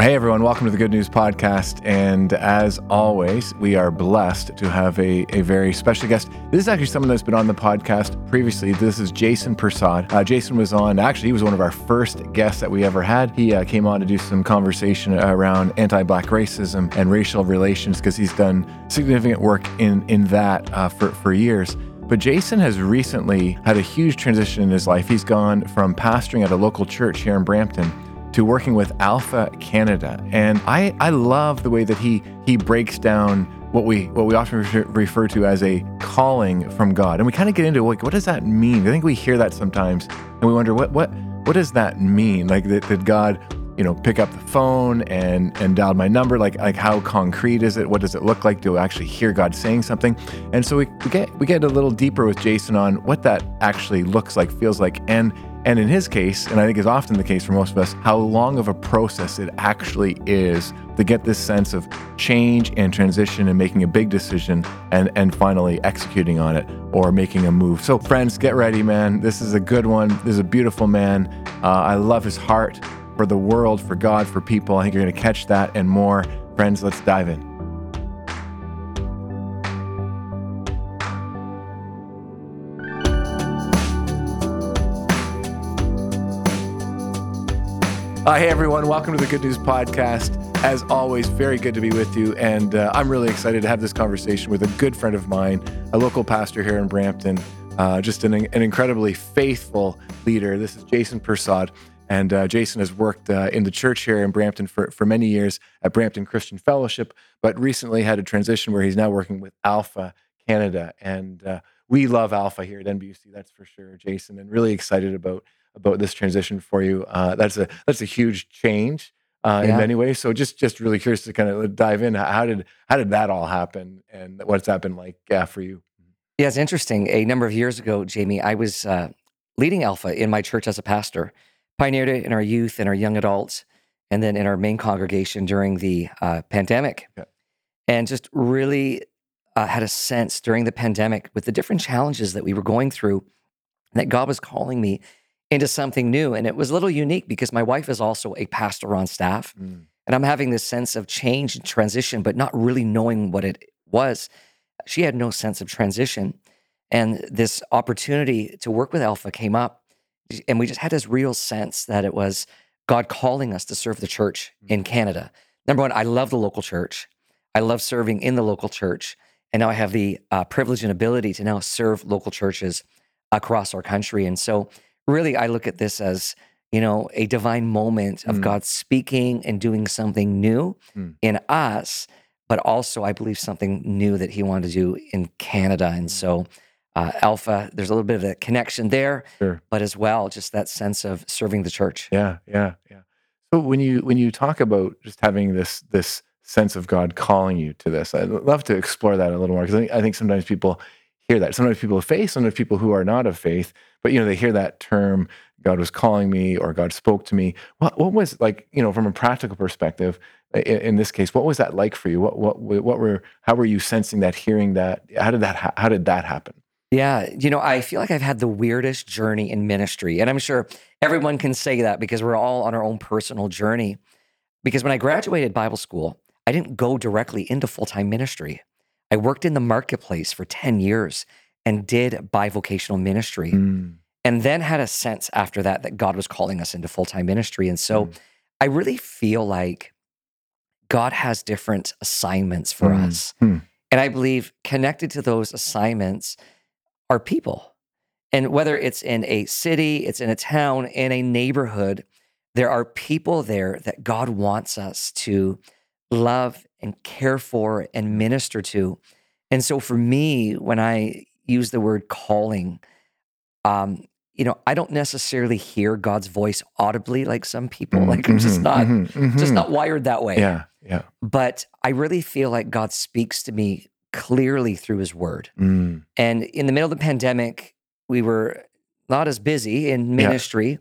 hey everyone, welcome to the Good News Podcast. And as always, we are blessed to have a, a very special guest. This is actually someone that's been on the podcast previously. This is Jason Persaud. Uh, Jason was on, actually, he was one of our first guests that we ever had. He uh, came on to do some conversation around anti black racism and racial relations because he's done significant work in, in that uh, for, for years. But Jason has recently had a huge transition in his life. He's gone from pastoring at a local church here in Brampton to working with Alpha Canada. And I, I love the way that he he breaks down what we what we often refer to as a calling from God. And we kind of get into like what does that mean? I think we hear that sometimes and we wonder what what what does that mean? Like that, that God you know pick up the phone and and dial my number like like how concrete is it what does it look like do I actually hear god saying something and so we, we get we get a little deeper with jason on what that actually looks like feels like and and in his case, and I think is often the case for most of us, how long of a process it actually is to get this sense of change and transition and making a big decision and, and finally executing on it or making a move. So, friends, get ready, man. This is a good one. This is a beautiful man. Uh, I love his heart for the world, for God, for people. I think you're going to catch that and more. Friends, let's dive in. Uh, hey, everyone. Welcome to the Good News Podcast. As always, very good to be with you. And uh, I'm really excited to have this conversation with a good friend of mine, a local pastor here in Brampton, uh, just an, an, incredibly faithful leader. This is Jason Persaud. And uh, Jason has worked uh, in the church here in Brampton for, for many years at Brampton Christian Fellowship, but recently had a transition where he's now working with Alpha Canada. And uh, we love Alpha here at NBUC, that's for sure, Jason, and really excited about about this transition for you. Uh, that's a that's a huge change uh, yeah. in many ways. So just just really curious to kind of dive in. How did how did that all happen, and what's that been like for you? Yeah, it's interesting. A number of years ago, Jamie, I was uh, leading Alpha in my church as a pastor. Pioneered it in our youth and our young adults, and then in our main congregation during the uh, pandemic, yeah. and just really uh, had a sense during the pandemic with the different challenges that we were going through that God was calling me into something new. And it was a little unique because my wife is also a pastor on staff. Mm. And I'm having this sense of change and transition, but not really knowing what it was. She had no sense of transition. And this opportunity to work with Alpha came up. And we just had this real sense that it was God calling us to serve the church mm. in Canada. Number one, I love the local church. I love serving in the local church. And now I have the uh, privilege and ability to now serve local churches across our country. And so really, I look at this as, you know, a divine moment of mm. God speaking and doing something new mm. in us, but also I believe something new that He wanted to do in Canada. And so, uh, Alpha, there's a little bit of a connection there, sure. but as well, just that sense of serving the church. Yeah, yeah, yeah. So when you when you talk about just having this this sense of God calling you to this, I'd love to explore that a little more because I think, I think sometimes people hear that. Sometimes people of faith, sometimes people who are not of faith, but you know, they hear that term, God was calling me or God spoke to me. What, what was like, you know, from a practical perspective, in, in, this case, what was that like for you? What, what, what were, how were you sensing that, hearing that? How did that, how did that happen? Yeah, you know, I feel like I've had the weirdest journey in ministry. And I'm sure everyone can say that because we're all on our own personal journey. Because when I graduated Bible school, I didn't go directly into full time ministry. I worked in the marketplace for 10 years and did bivocational ministry. Mm. And then had a sense after that that God was calling us into full time ministry. And so mm. I really feel like God has different assignments for mm. us. Hmm. And I believe connected to those assignments are people. And whether it's in a city, it's in a town, in a neighborhood, there are people there that God wants us to love and care for and minister to. And so for me, when I use the word calling, um, you know, I don't necessarily hear God's voice audibly like some people. Mm-hmm, like I'm just mm-hmm, not mm-hmm, just not wired that way. Yeah. Yeah. But I really feel like God speaks to me clearly through his word. Mm. And in the middle of the pandemic, we were not as busy in ministry. Yeah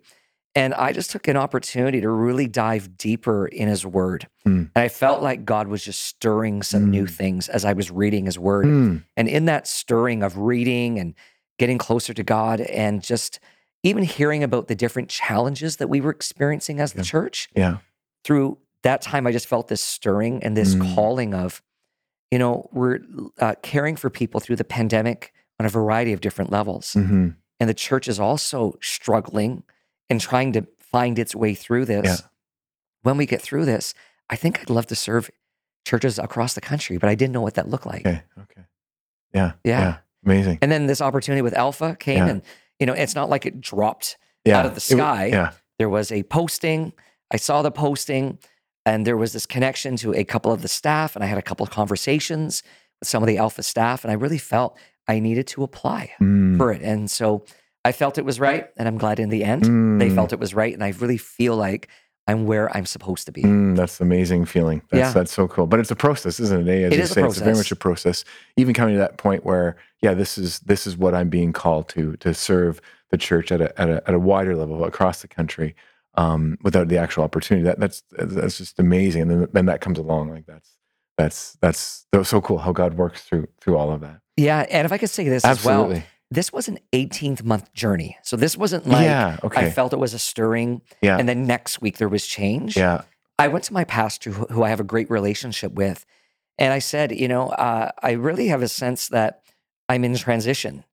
and I just took an opportunity to really dive deeper in his word. Mm. And I felt like God was just stirring some mm. new things as I was reading his word. Mm. And in that stirring of reading and getting closer to God and just even hearing about the different challenges that we were experiencing as the church. Yeah. Through that time I just felt this stirring and this Mm. calling of, you know, we're uh, caring for people through the pandemic on a variety of different levels. hmm And the church is also struggling and trying to find its way through this. Yeah. When we get through this, I think I'd love to serve churches across the country, but I didn't know what that looked like. Okay. Okay. Yeah. Yeah. Amazing. And then this opportunity with Alpha came, Yeah. and you know, it's not like it dropped yeah. out of the It sky. yeah. There was a posting. I saw the posting, and there was this connection to a couple of the staff, and I had a couple of conversations with some of the Alpha staff, and I really felt I needed to apply Mm. for it. And so I felt it was right, and I'm glad in the end they Mm. felt it was right, and I really feel like I'm where I'm supposed to be. Mm, that's an amazing feeling. That's Yeah. that's so cool. But it's a process, isn't it? eh? As It you is a say, it's very much a process. Even coming to that point where, yeah, this is this is what I'm being called to to serve the church at a at a, at a wider level across the country, um, without the actual opportunity. That that's that's just amazing. And then, then that comes along like that's that's that's that so cool how God works through through all of that. Yeah, and if I could say this as well, this was an 18th month journey. So this wasn't like yeah. Okay. I felt it was a stirring, yeah. and then next week there was change. yeah. I went to my pastor, who, who I have a great relationship with, and I said, you know, uh, I really have a sense that I'm in transition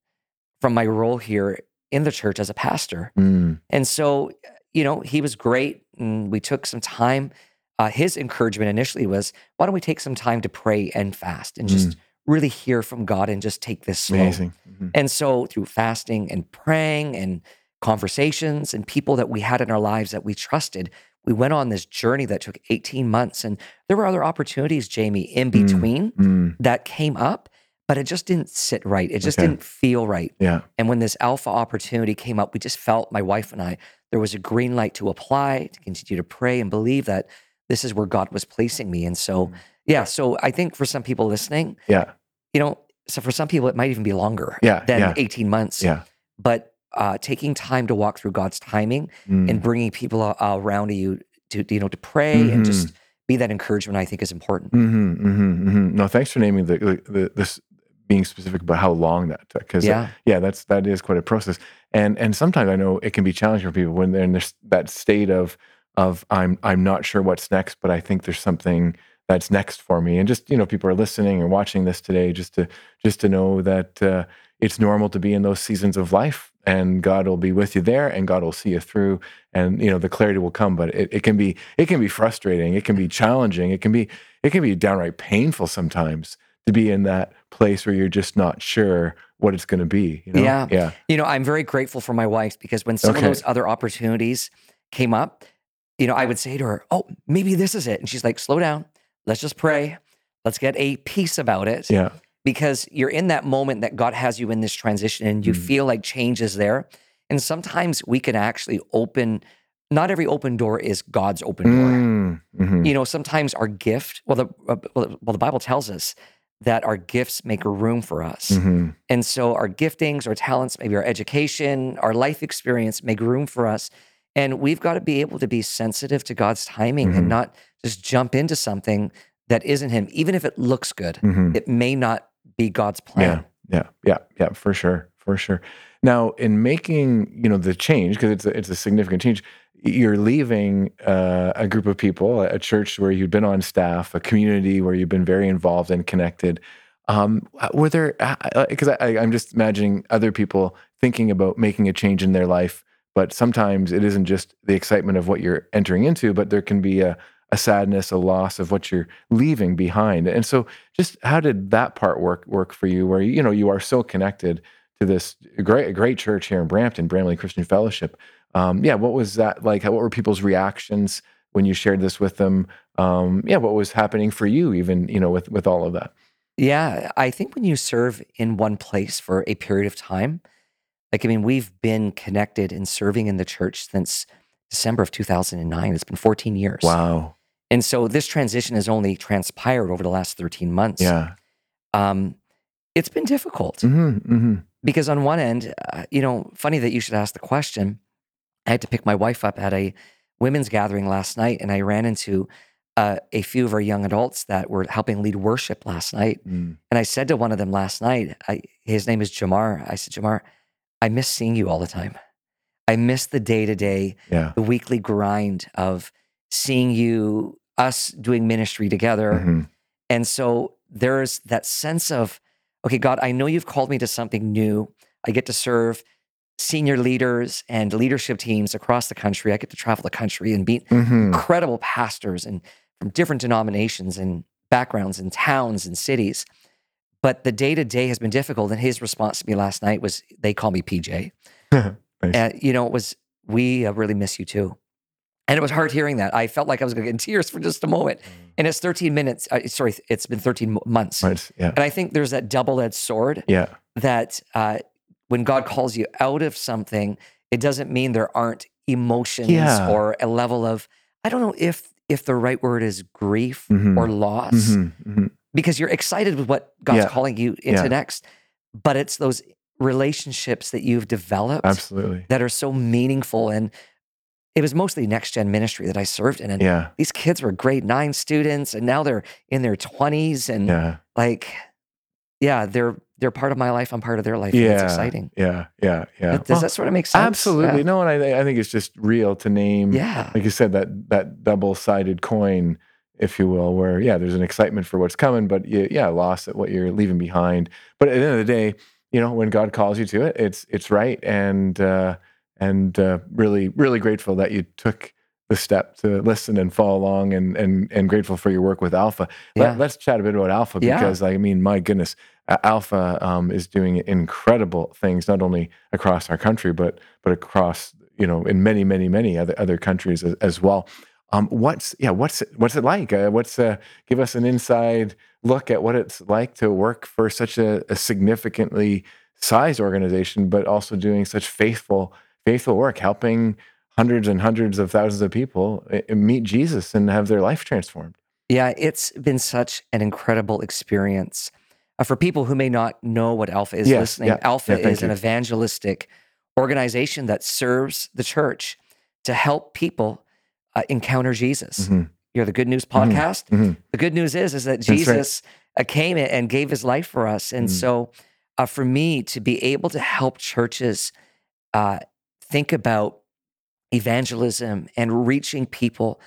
from my role here in the church as a pastor. Mm, And so, you know, he was great, and we took some time. Uh, his encouragement initially was, why don't we take some time to pray and fast and just really hear from God and just take this slow. amazing. Mhm. And so, through fasting and praying and conversations and people that we had in our lives that we trusted, we went on this journey that took 18 months. And there were other opportunities, Jamie, in Mm. between Mm, that came up, but it just didn't sit right. It just Okay. didn't feel right. yeah. And when this alpha opportunity came up, we just felt, my wife and I, there was a green light to apply, to continue to pray and believe that this is where God was placing me. And so, Mm. yeah, so I think for some people listening, Yeah. you know, so for some people, it might even be longer Yeah. than yeah. 18 months. Yeah. But uh, taking time to walk through God's timing Mm. and bringing people around you to, you know, to pray and just be that encouragement, I think is important. Mm-hmm, hmm hmm No, thanks for naming the, the, the this being specific about how long that took. Because Yeah. yeah, that's that is quite a process. And and sometimes I know it can be challenging for people when they're in this that state of of I'm I'm not sure what's next, but I think there's something that's next for me. And just you know, people are listening and watching this today, just to just to know that uh, it's normal to be in those seasons of life, and God will be with you there, and God will see you through, and you know the clarity will come. But it, it can be it can be frustrating, it can be challenging, it can be it can be downright painful sometimes to be in that place where you're just not sure what it's going to be. You know? Yeah. yeah, You know, I'm very grateful for my wife because when some Okay. of those other opportunities came up, you know, I would say to her, Oh, maybe this is it. And she's like, Slow down. Let's just pray. Let's get a peace about it. yeah, because you're in that moment that God has you in this transition and you Mm. feel like change is there. And sometimes we can actually open, not every open door is God's open door. Mm, mhm. You know, sometimes our gift, well, the, uh, well, the Bible tells us that our gifts make room for us. Mhm. And so our giftings, our talents, maybe our education, our life experience make room for us. And we've got to be able to be sensitive to God's timing Mhm. and not just jump into something that isn't Him, even if it looks good. Mhm. It may not be God's plan. Yeah, yeah, yeah, yeah, for sure, for sure. Now, in making you know the change because it's a, it's a significant change, you're leaving uh, a group of people, a church where you've been on staff, a community where you've been very involved and connected. Um, were there? Because I, I, I'm just imagining other people thinking about making a change in their life, but sometimes it isn't just the excitement of what you're entering into, but there can be a a sadness, a loss of what you're leaving behind. And so, just how did that part work work for you? Where you know you are so connected to this great great church here in Brampton, Bramley Christian Fellowship. Um, yeah, what was that like? What were people's reactions when you shared this with them? Um, yeah, what was happening for you, even you know, with with all of that? Yeah, I think when you serve in one place for a period of time, like, I mean, we've been connected and serving in the church since December of 2009. It's been 14 years. Wow. And so this transition has only transpired over the last 13 months. Yeah. Um, it's been difficult hmm hmm because, on one end, uh, you know, funny that you should ask the question. I had to pick my wife up at a women's gathering last night, and I ran into uh, a few of our young adults that were helping lead worship last night. Mm. And I said to one of them last night, I, his name is Jamar. I said, Jamar, I miss seeing you all the time. I miss the day to day, the weekly grind of seeing you us doing ministry together. Mhm. And so there's that sense of, okay, God, I know you've called me to something new. I get to serve senior leaders and leadership teams across the country. I get to travel the country and meet Mhm. incredible pastors and from different denominations and backgrounds and towns and cities. But the day to day has been difficult. And his response to me last night was, they call me PJ. Nice. And, you know, it was, we uh, really miss you too. And it was hard hearing that. I felt like I was going to get in tears for just a moment. And it's 13 minutes. Uh, sorry, it's been 13 months. Right. Yeah. And I think there's that double edged sword Yeah. that uh, when God calls you out of something, it doesn't mean there aren't emotions Yeah. or a level of, I don't know if if the right word is grief Mhm. or loss, Mhm. Mhm. because you're excited with what God's Yeah. calling you into Yeah. next. But it's those relationships that you've developed Absolutely. that are so meaningful. And it was mostly next gen ministry that I served in. And Yeah. these kids were grade nine students and now they're in their 20s. And Yeah. like, yeah, they're they're part of my life. I'm part of their life. and It's Yeah. exciting. Yeah. Yeah. Yeah. Does Well, that sort of make sense? Absolutely. Yeah. No, and I, I think it's just real to name, Yeah. like you said, that that double sided coin, if you will, where yeah, there's an excitement for what's coming, but you, yeah, loss at what you're leaving behind. But at the end of the day, you know, when God calls you to it, it's it's right, and uh, and uh, really really grateful that you took the step to listen and follow along, and and and grateful for your work with Alpha. Yeah. Let, us chat a bit about Alpha Yeah. because I mean, my goodness, Alpha um, is doing incredible things not only across our country but but across you know in many many many other other countries as, as well. Um, what's yeah what's it, what's it like? Uh, what's uh, give us an inside look at what it's like to work for such a, a significantly sized organization, but also doing such faithful faithful work, helping hundreds and hundreds of thousands of people uh, meet Jesus and have their life transformed. Yeah, it's been such an incredible experience. Uh, for people who may not know what Alpha is Yes, listening, yeah, Alpha yeah, is an evangelistic organization that serves the church to help people uh, encounter Jesus. Mhm. You're the Good News podcast. Mhm. The good news is, is that That's right. Jesus uh, came and gave his life for us. And Mm. so uh, for me to be able to help churches uh, think about evangelism and reaching people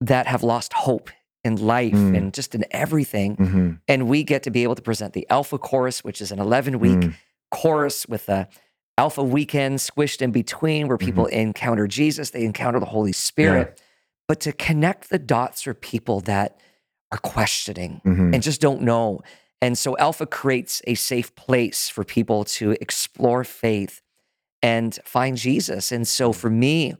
that have lost hope in life Mm. and just in everything. Mhm. And we get to be able to present the Alpha Course, which is an 11 week Mm. course with a Alpha weekend squished in between where people encounter Jesus, they encounter the Holy Spirit. But to connect the dots for people that are questioning Mhm. and just don't know. And so Alpha creates a safe place for people to explore faith and find Jesus. And so for me,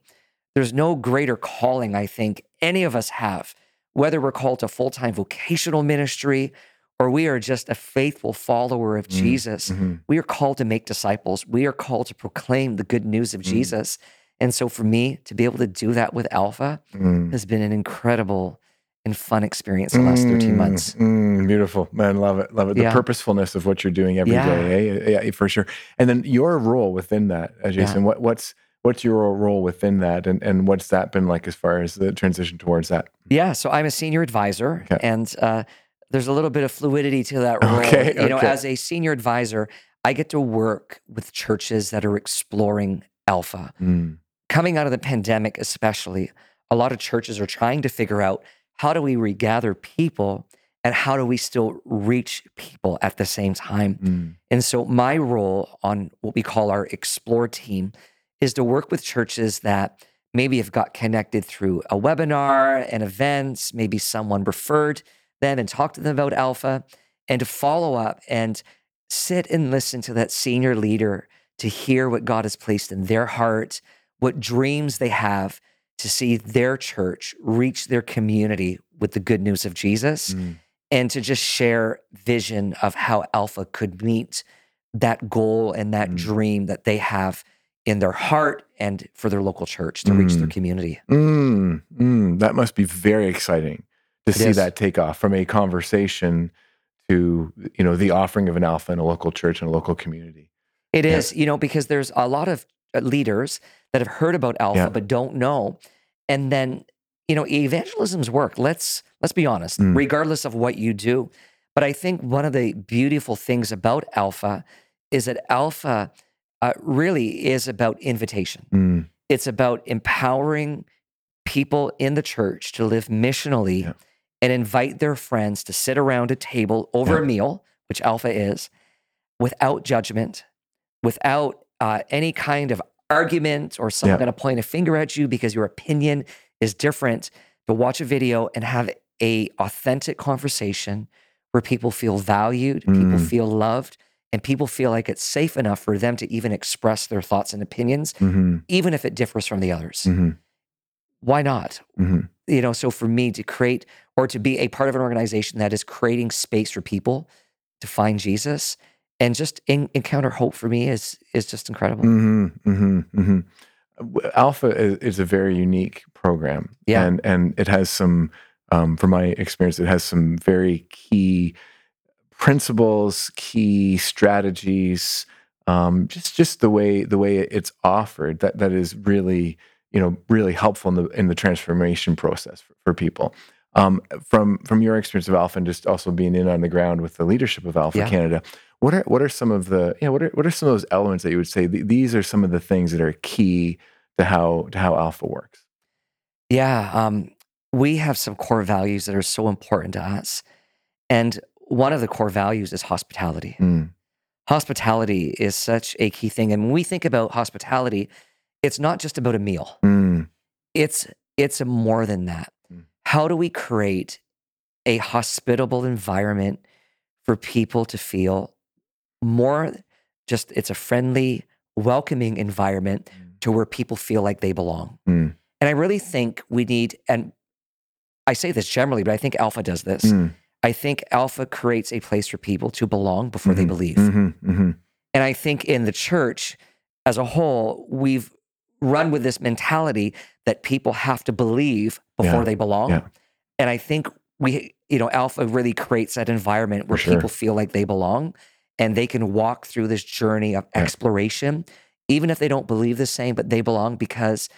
there's no greater calling I think any of us have, whether we're called to full time vocational ministry or we are just a faithful follower of Jesus. Mhm. We are called to make disciples. We are called to proclaim the good news of Mm. Jesus. And so for me to be able to do that with Alpha Mm. has been an incredible and fun experience the last 13 Mm, months. mm, beautiful, man. Love it. Love it. The Yeah. purposefulness of what you're doing every day. Yeah. eh? Yeah, for sure. And then your role within that, Jason. What what's what's your role within that, and and what's that been like as far as the transition towards that? Yeah, so I'm a senior advisor, Okay. and uh, there's a little bit of fluidity to that role. Okay, You know, as a senior advisor, I get to work with churches that are exploring Alpha. Mm, Coming out of the pandemic, especially, a lot of churches are trying to figure out how do we regather people and how do we still reach people at the same time. mm, And so my role on what we call our explore team is to work with churches that maybe have got connected through a webinar and events, maybe someone referred them and talked to them about alpha and to follow up and sit and listen to that senior leader to hear what God has placed in their heart, what dreams they have to see their church reach their community with the good news of Jesus mm. and to just share vision of how alpha could meet that goal and that Mm. dream that they have in their heart and for their local church to reach their Mm. community Mm, mm. That must be very exciting to It see is. that take off from a conversation to you know the offering of an alpha in a local church and a local community. It Yeah. is, you know because there's a lot of uh, leaders that have heard about alpha Yeah. but don't know and then you know evangelism's work let's let's be honest Mm. regardless of what you do but i think one of the beautiful things about alpha is that alpha uh, really is about invitation Mm, It's about empowering people in the church to live missionally Yeah. and invite their friends to sit around a table over Yeah. a meal, which Alpha is, without judgment, without uh, any kind of argument or someone Yeah. going to point a finger at you because your opinion is different. To watch a video and have a authentic conversation where people feel valued, people Mm. feel loved, and people feel like it's safe enough for them to even express their thoughts and opinions, hmm even if it differs from the others. hmm Why not? hmm you know so for me to create or to be a part of an organization that is creating space for people to find jesus and just en- encounter hope for me is is just incredible. Hmm hmm hmm Alpha is, is a very unique program, Yeah. and and it has some, um, from my experience, it has some very key principles, key strategies, um, just just the way the way it's offered that that is really you know really helpful in the in the transformation process for, for people. Um, from from your experience of Alpha and just also being in on the ground with the leadership of Alpha Yeah. Canada, what are what are some of the you know what are what are some of those elements that you would say th- these are some of the things that are key to how to how Alpha works? yeah um, we have some core values that are so important to us and one of the core values is hospitality Mm, hospitality is such a key thing and when we think about hospitality it's not just about a meal mm, it's it's more than that. Mm. How do we create a hospitable environment for people to feel more just it's a friendly, welcoming environment to where people feel like they belong. Mm. And I really think we need and I say this generally, but I think Alpha does this. I think Alpha creates a place for people to belong before they mhm, believe. mhm, mhm. And I think in the church as a whole, we've run with this mentality that people have to believe before Yeah, they belong. yeah. And I think we, you know, Alpha really creates that environment where sure. people feel like they belong and they can walk through this journey of Yeah. exploration, even if they don't believe the same, but they belong because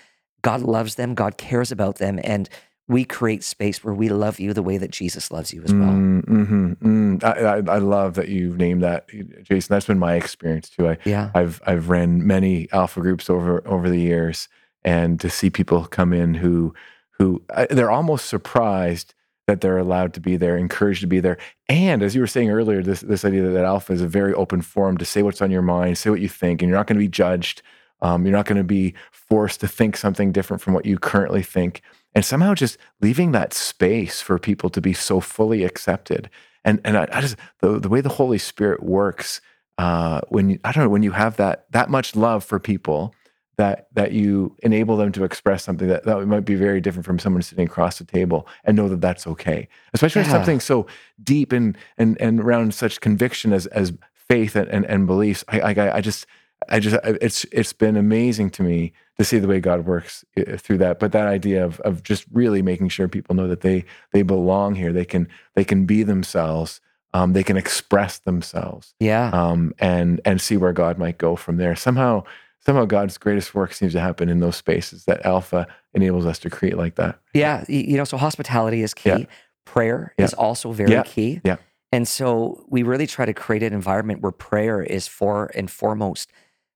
God loves them, God cares about them. And we create space where we love you the way that Jesus loves you as well. Mm, mhm, mm. I, I, I love that you've named that, Jason. That's been my experience too. I, Yeah. I've I've ran many alpha groups over over the years, and to see people come in who who uh, they're almost surprised that they're allowed to be there, encouraged to be there, and as you were saying earlier, this this idea that, that alpha is a very open forum to say what's on your mind, say what you think, and you're not going to be judged. Um, you're not going to be forced to think something different from what you currently think, and somehow just leaving that space for people to be so fully accepted. And and I, I just the the way the Holy Spirit works uh, when you, I don't know when you have that that much love for people that that you enable them to express something that, that might be very different from someone sitting across the table and know that that's okay especially Yeah. something so deep and and and around such conviction as as faith and and, and beliefs I, I I just I just it's it's been amazing to me to see the way God works uh, through that but that idea of of just really making sure people know that they they belong here they can they can be themselves um, they can express themselves Yeah. um, and and see where God might go from there. Somehow, somehow God's greatest work seems to happen in those spaces that Alpha enables us to create like that. Yeah, you know, so hospitality is key. Yeah. Prayer Yeah. is also very Yeah. key. Yeah. And so we really try to create an environment where prayer is for and foremost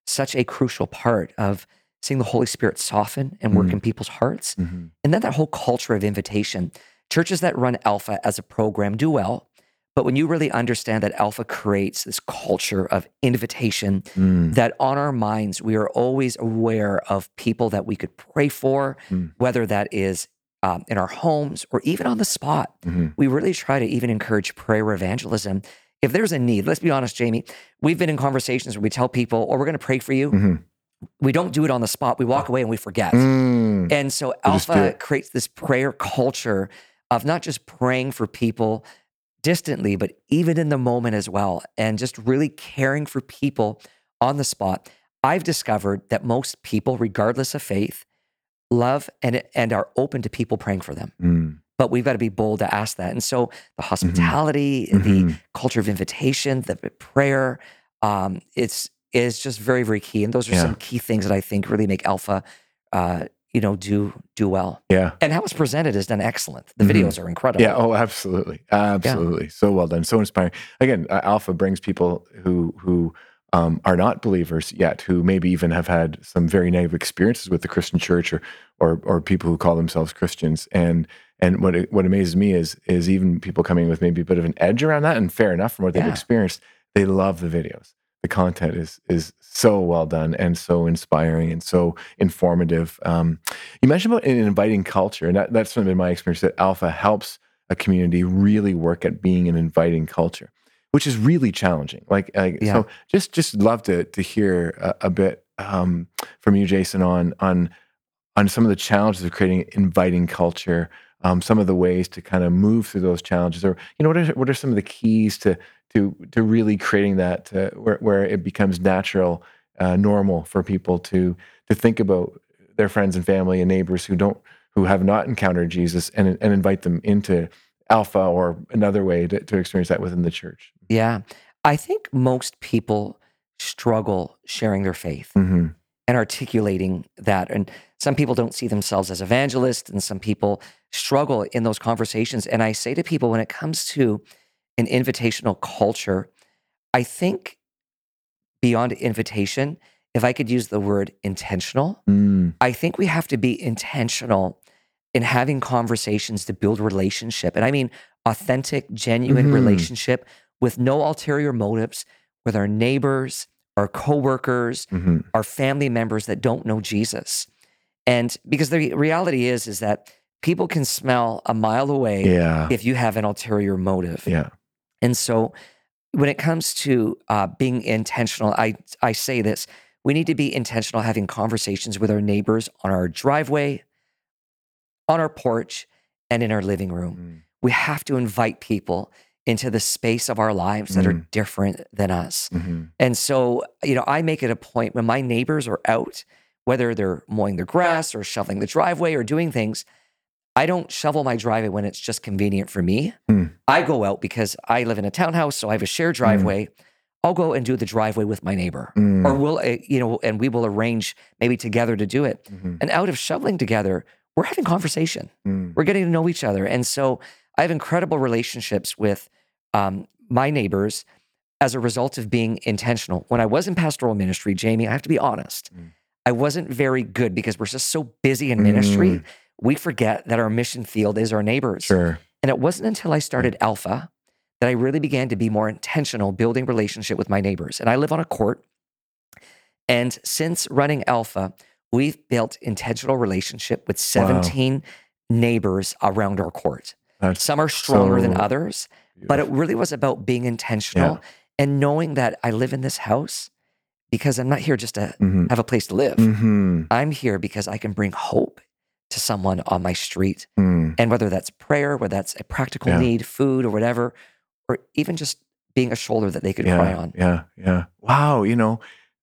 such a crucial part of seeing the Holy Spirit soften and work Mhm. in people's hearts. Mhm. And then that whole culture of invitation. Churches that run Alpha as a program do well. But when you really understand that Alpha creates this culture of invitation, Mm. that on our minds, we are always aware of people that we could pray for, Mm. whether that is um, in our homes or even on the spot. Mhm. We really try to even encourage prayer evangelism. If there's a need, let's be honest, Jamie, we've been in conversations where we tell people, oh, we're going to pray for you. Mhm. We don't do it on the spot. We walk away and we forget. Mm. And so Alpha creates this prayer culture of not just praying for people distantly, but even in the moment as well, and just really caring for people on the spot. I've discovered that most people, regardless of faith, love and, and are open to people praying for them. Mm. But we've got to be bold to ask that. And so the hospitality, the Mhm. culture of invitation, the prayer, um, it's is just very, very key. And those are Yeah. some key things that I think really make Alpha, uh, you know, do do well. Yeah. And how it's presented is done excellent. The Mhm. videos are incredible. Yeah. Oh, absolutely. Absolutely. So well done. So inspiring. Again, uh, Alpha brings people who who um, are not believers yet, who maybe even have had some very negative experiences with the Christian church or or, or people who call themselves Christians. And and what what amazes me is is even people coming with maybe a bit of an edge around that, and fair enough from what they've experienced, they love the videos. The content is is so well done and so inspiring and so informative. Um, you mentioned about an inviting culture, and that, that's been my experience that Alpha helps a community really work at being an inviting culture, which is really challenging. Like, like Yeah. so, just just love to to hear a, a bit um, from you, Jason, on on on some of the challenges of creating inviting culture. Um, some of the ways to kind of move through those challenges, or you know, what are what are some of the keys to to to really creating that uh, where where it becomes natural, uh, normal for people to to think about their friends and family and neighbors who don't who have not encountered Jesus and and invite them into Alpha or another way to, to experience that within the church. Yeah. I think most people struggle sharing their faith hmm and articulating that. And some people don't see themselves as evangelists, and some people struggle in those conversations. And I say to people, when it comes to an invitational culture, I think beyond invitation, if I could use the word intentional, Mm, I think we have to be intentional in having conversations to build relationship. And I mean authentic, genuine Mhm. relationship with no ulterior motives with our neighbors, our coworkers, hmm our family members that don't know Jesus. And because the reality is is that people can smell a mile away Yeah, if you have an ulterior motive. yeah, And so when it comes to uh, being intentional, I, I say this we need to be intentional having conversations with our neighbors on our driveway, on our porch, and in our living room. Mm, We have to invite people into the space of our lives that are Mm. different than us. mhm. And so, you know, I make it a point when my neighbors are out, whether they're mowing the grass or shoveling the driveway or doing things, I don't shovel my driveway when it's just convenient for me. Hmm. I go out because I live in a townhouse, so I have a shared driveway. I'll go and do the driveway with my neighbor, Mm, or we'll, uh, you know, and we will arrange maybe together to do it. mhm, And out of shoveling together, we're having conversation mm, we're getting to know each other. And so I have incredible relationships with um, my neighbors as a result of being intentional. When I was in pastoral ministry, Jamie, I have to be honest, Mm. I wasn't very good because we're just so busy in ministry. Mm. We forget that our mission field is our neighbors. Sure. And it wasn't until I started Alpha that I really began to be more intentional building relationship with my neighbors. And I live on a court. And since running Alpha, we've built intentional relationship with 17 neighbors around our court. That's Some are stronger than so others, but it really was about being intentional and knowing that I live in this house because I'm not here just to Mhm, have a place to live. mhm, I'm here because I can bring hope to someone on my street. mm. And whether that's prayer, whether that's a practical Yeah. need, food, or whatever, or even just being a shoulder that they could cry on. Yeah, yeah. Wow, you know,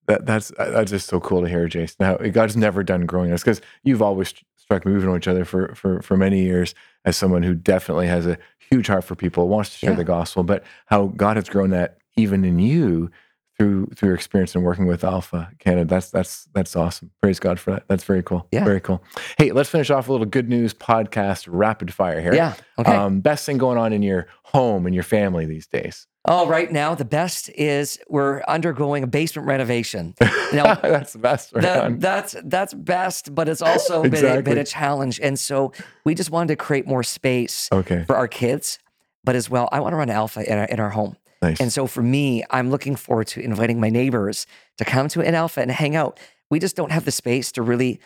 that that's uh, that's just so cool to hear, Jason. Now, God's never done growing us because you've always struck me. We've known each other for for for many years as someone who definitely has a huge heart for people, wants to share Yeah. the gospel, but how God has grown that even in you through through your experience in working with Alpha Canada. That's that's that's awesome. Praise God for that. That's very cool. Yeah. Very cool. Hey, let's finish off a little good news podcast rapid fire here. Yeah. Okay. Um, best thing going on in your home and your family these days. Oh, right now, the best is we're undergoing a basement renovation. Now, that's the best right that, that's that's best, but it's also been, a, been a challenge. And so we just wanted to create more space Okay, for our kids, but as well, I want to run alpha in our, in our home. nice. And so for me, I'm looking forward to inviting my neighbors to come to an alpha and hang out. We just don't have the space to really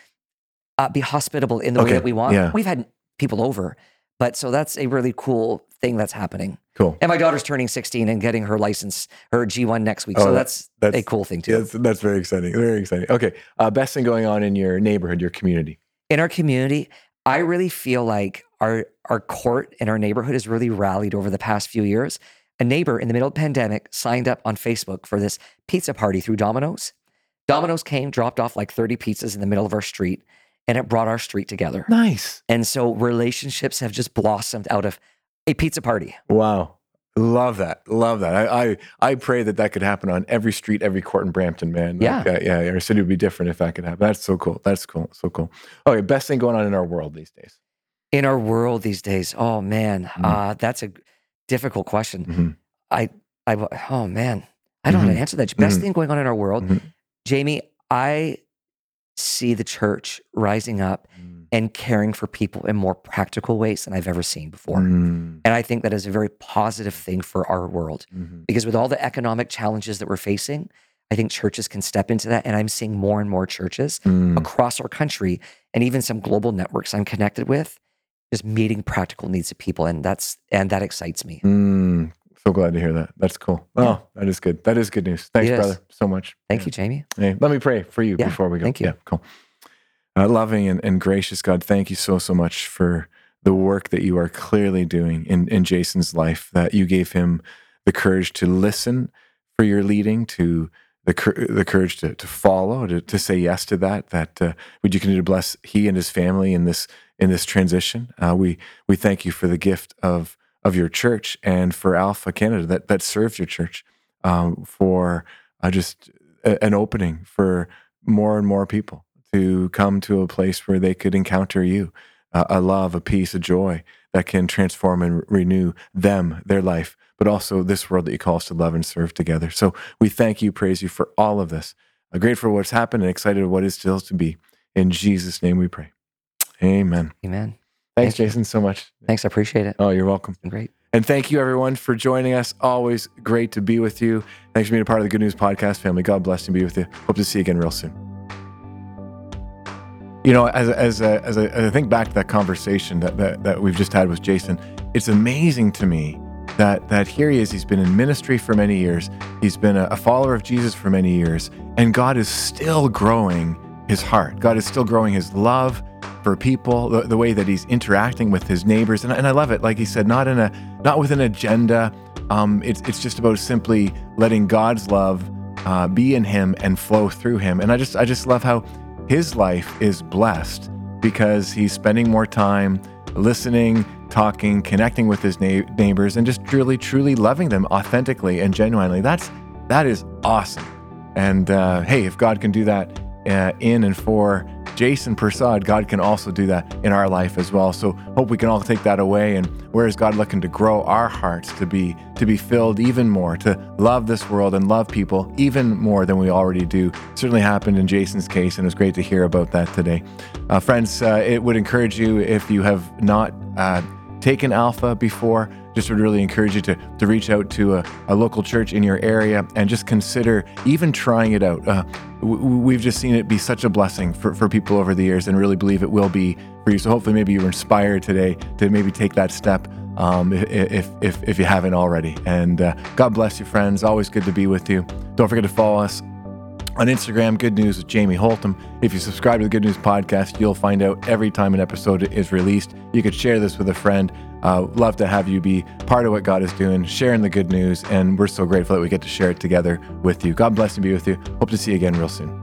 uh, be hospitable in the Okay, way that we want. yeah. We've had people over, but so that's a really cool thing that's happening. cool. And my daughter's turning 16 and getting her license, her G1 next week. Oh, so that's, that's- a cool thing too. Yes, that's very exciting. Very exciting. Okay, uh, best thing going on in your neighborhood, your community. in our community, I really feel like our our court and our neighborhood has really rallied over the past few years. A neighbor in the middle of the pandemic signed up on Facebook for this pizza party through Domino's. Domino's came, dropped off like 30 pizzas in the middle of our street, and it brought our street together. Nice. And so relationships have just blossomed out of a pizza party. Wow. Love that. Love that. I, I I pray that that could happen on every street, every court in Brampton, man. Like, Yeah. uh, yeah. Our city would be different if that could happen. That's so cool. That's cool. So cool. Okay, best thing going on in our world these days. In our world these days, oh man, Mm. uh, that's a difficult question. Mhm. I, I, oh man, I don't know how Mhm. to answer that. Best Mhm. thing going on in our world, Mhm. Jamie. I see the church rising up and caring for people in more practical ways than I've ever seen before. Mm, And I think that is a very positive thing for our world mhm. because with all the economic challenges that we're facing, I think churches can step into that. And I'm seeing more and more churches Mm, across our country and even some global networks I'm connected with just meeting practical needs of people. And that's, and that excites me. mm. So glad to hear that. That's cool. Yeah. Oh, that is good. That is good news. Thanks, brother, so much. Thank Yeah. you, Jamie. Hey, let me pray for you Yeah, before we go. thank you. Yeah, cool. Uh, loving and, and gracious God, thank you so, so much for the work that you are clearly doing in, in Jason's life, that you gave him the courage to listen for your leading, to the, the courage to, to follow, to, to say yes to that, that uh, would you continue to bless he and his family in this, in this transition. Uh, we, we thank you for the gift of, of your church and for Alpha Canada that, that serves your church, um, for uh, just a- an opening for more and more people to come to a place where they could encounter you, uh, a love, a peace, a joy that can transform and re- renew them, their life, but also this world that you call us to love and serve together. So we thank you, praise you for all of this. Uh, grateful for what's happened and excited for what is still to be. In Jesus' name we pray. Amen. Amen. Thanks, Thank. Jason, so much. Thanks. I appreciate it. Oh, you're welcome. Great. And thank you, everyone, for joining us. Always great to be with you. Thanks for being a part of the Good News Podcast family. God bless and be with you. Hope to see you again real soon. You know, as, as, a, as, a, as I think back to that conversation that, that, that we've just had with Jason, it's amazing to me that, that here he is. He's been in ministry for many years, he's been a, a follower of Jesus for many years, and God is still growing his heart. God is still growing his love for people, the, the way that he's interacting with his neighbors, and, and I love it. Like he said, not in a not with an agenda. Um, it's it's just about simply letting God's love uh, be in him and flow through him. And I just I just love how his life is blessed because he's spending more time listening, talking, connecting with his neighbors, and just truly truly loving them authentically and genuinely. That's that is awesome. And uh, hey, if God can do that uh, in and for Jason Persaud, God can also do that in our life as well. So hope we can all take that away. And where is God looking to grow our hearts to be to be filled even more, to love this world and love people even more than we already do? Certainly happened in Jason's case, and it was great to hear about that today. Uh, friends, uh, it would encourage you if you have not uh, taken Alpha before just would really encourage you to, to reach out to a, a local church in your area and just consider even trying it out. Uh, we've just seen it be such a blessing for, for people over the years and really believe it will be for you. So hopefully maybe you're inspired today to maybe take that step um, if, if, if you haven't already. And uh, God bless you, friends. Always good to be with you. Don't forget to follow us on Instagram, Good News with Jamie Holtom. If you subscribe to the Good News Podcast, you'll find out every time an episode is released. You could share this with a friend. Uh, love to have you be part of what God is doing, sharing the good news, and we're so grateful that we get to share it together with you. God bless and be with you. Hope to see you again real soon.